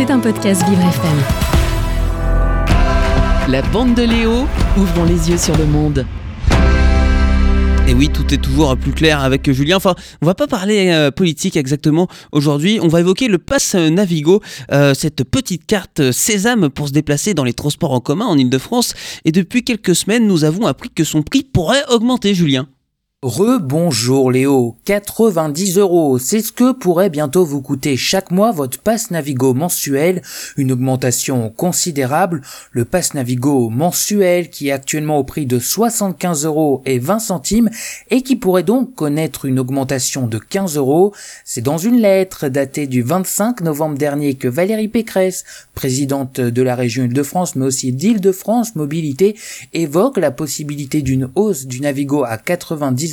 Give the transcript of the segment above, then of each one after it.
C'est un podcast Vivre FM. La bande de Léo, ouvrons les yeux sur le monde. Et oui, tout est toujours plus clair avec Julien. Enfin, on va pas parler euh, politique exactement aujourd'hui. On va évoquer le pass Navigo, euh, cette petite carte sésame pour se déplacer dans les transports en commun en Ile-de-France. Et depuis quelques semaines, nous avons appris que son prix pourrait augmenter, Julien. Rebonjour Léo, 90 euros, c'est ce que pourrait bientôt vous coûter chaque mois votre passe Navigo mensuel, une augmentation considérable. Le passe Navigo mensuel qui est actuellement au prix de 75 euros et 20 centimes et qui pourrait donc connaître une augmentation de 15 euros. C'est dans une lettre datée du 25 novembre dernier que Valérie Pécresse, présidente de la région Île-de-France mais aussi d'Île-de-France Mobilité, évoque la possibilité d'une hausse du Navigo à 90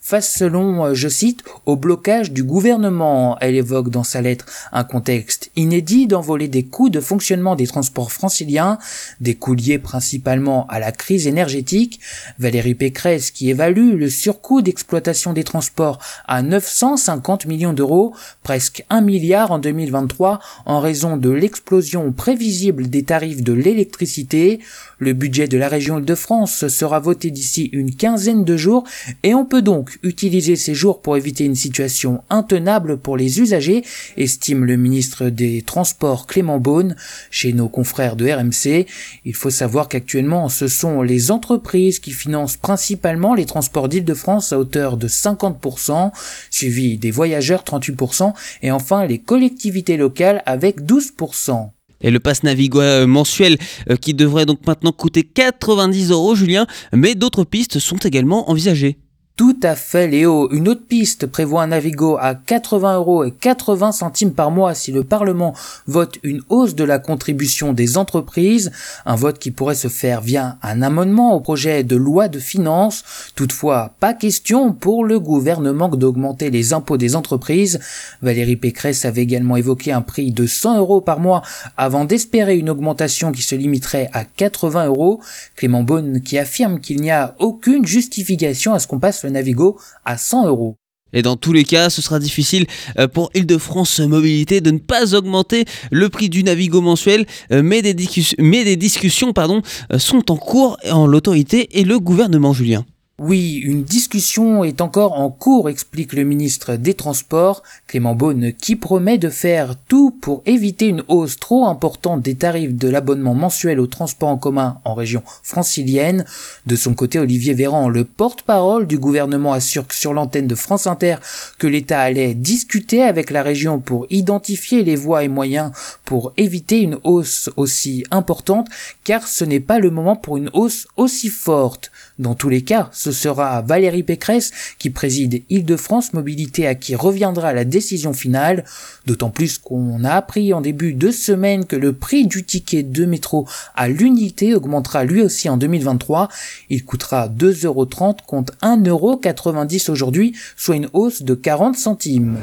face selon, euh, je cite, au blocage du gouvernement. Elle évoque dans sa lettre un contexte inédit d'envoler des coûts de fonctionnement des transports franciliens, des coûts liés principalement à la crise énergétique. Valérie Pécresse qui évalue le surcoût d'exploitation des transports à 950 millions d'euros, presque 1 milliard en 2023 en raison de l'explosion prévisible des tarifs de l'électricité. Le budget de la région de France sera voté d'ici une quinzaine de jours et on peut donc utiliser ces jours pour éviter une situation intenable pour les usagers, estime le ministre des Transports Clément Beaune chez nos confrères de RMC. Il faut savoir qu'actuellement ce sont les entreprises qui financent principalement les transports d'Île-de-France à hauteur de 50%, suivi des voyageurs 38% et enfin les collectivités locales avec 12% et le pass Navigo euh, mensuel euh, qui devrait donc maintenant coûter 90 euros, Julien, mais d'autres pistes sont également envisagées. Tout à fait, Léo. Une autre piste prévoit un Navigo à 80 euros et 80 centimes par mois si le Parlement vote une hausse de la contribution des entreprises. Un vote qui pourrait se faire via un amendement au projet de loi de finances. Toutefois, pas question pour le gouvernement d'augmenter les impôts des entreprises. Valérie Pécresse avait également évoqué un prix de 100 euros par mois avant d'espérer une augmentation qui se limiterait à 80 euros. Clément Beaune qui affirme qu'il n'y a aucune justification à ce qu'on passe Navigo à 100 euros. Et dans tous les cas, ce sera difficile euh, pour Île-de-France Mobilité de ne pas augmenter le prix du Navigo mensuel, euh, mais des, discussions euh, sont en cours en l'autorité et le gouvernement, Julien. Oui, une discussion est encore en cours, explique le ministre des Transports, Clément Beaune, qui promet de faire tout pour éviter une hausse trop importante des tarifs de l'abonnement mensuel au transport en commun en région francilienne. De son côté, Olivier Véran, le porte-parole du gouvernement, assure sur l'antenne de France Inter que l'État allait discuter avec la région pour identifier les voies et moyens pour éviter une hausse aussi importante, car ce n'est pas le moment pour une hausse aussi forte. Dans tous les cas, ce sera Valérie Pécresse qui préside Île-de-France Mobilité à qui reviendra la décision finale, d'autant plus qu'on a appris en début de semaine que le prix du ticket de métro à l'unité augmentera lui aussi en 2023. Il coûtera 2,30€ contre 1,90€ aujourd'hui, soit une hausse de 40 centimes.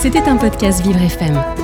C'était un podcast Vivre FM.